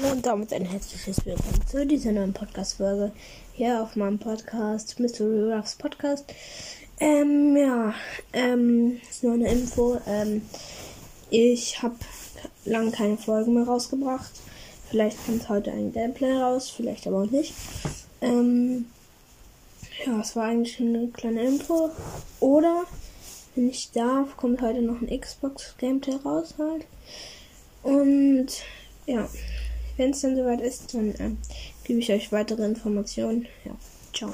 Hallo und damit ein herzliches Willkommen zu dieser neuen Podcast-Folge hier auf meinem Podcast Mystery Ruffs Podcast. Ähm, ja, ähm, ist nur eine Info. Ähm, ich habe lange keine Folgen mehr rausgebracht. Vielleicht kommt heute ein Gameplay raus, vielleicht aber auch nicht. Ähm, ja, es war eigentlich eine kleine Info. Oder, wenn ich darf, kommt heute noch ein Xbox Gameplay raus halt. Und ja, wenn es dann soweit ist, dann äh, gebe ich euch weitere Informationen. Ja, ciao.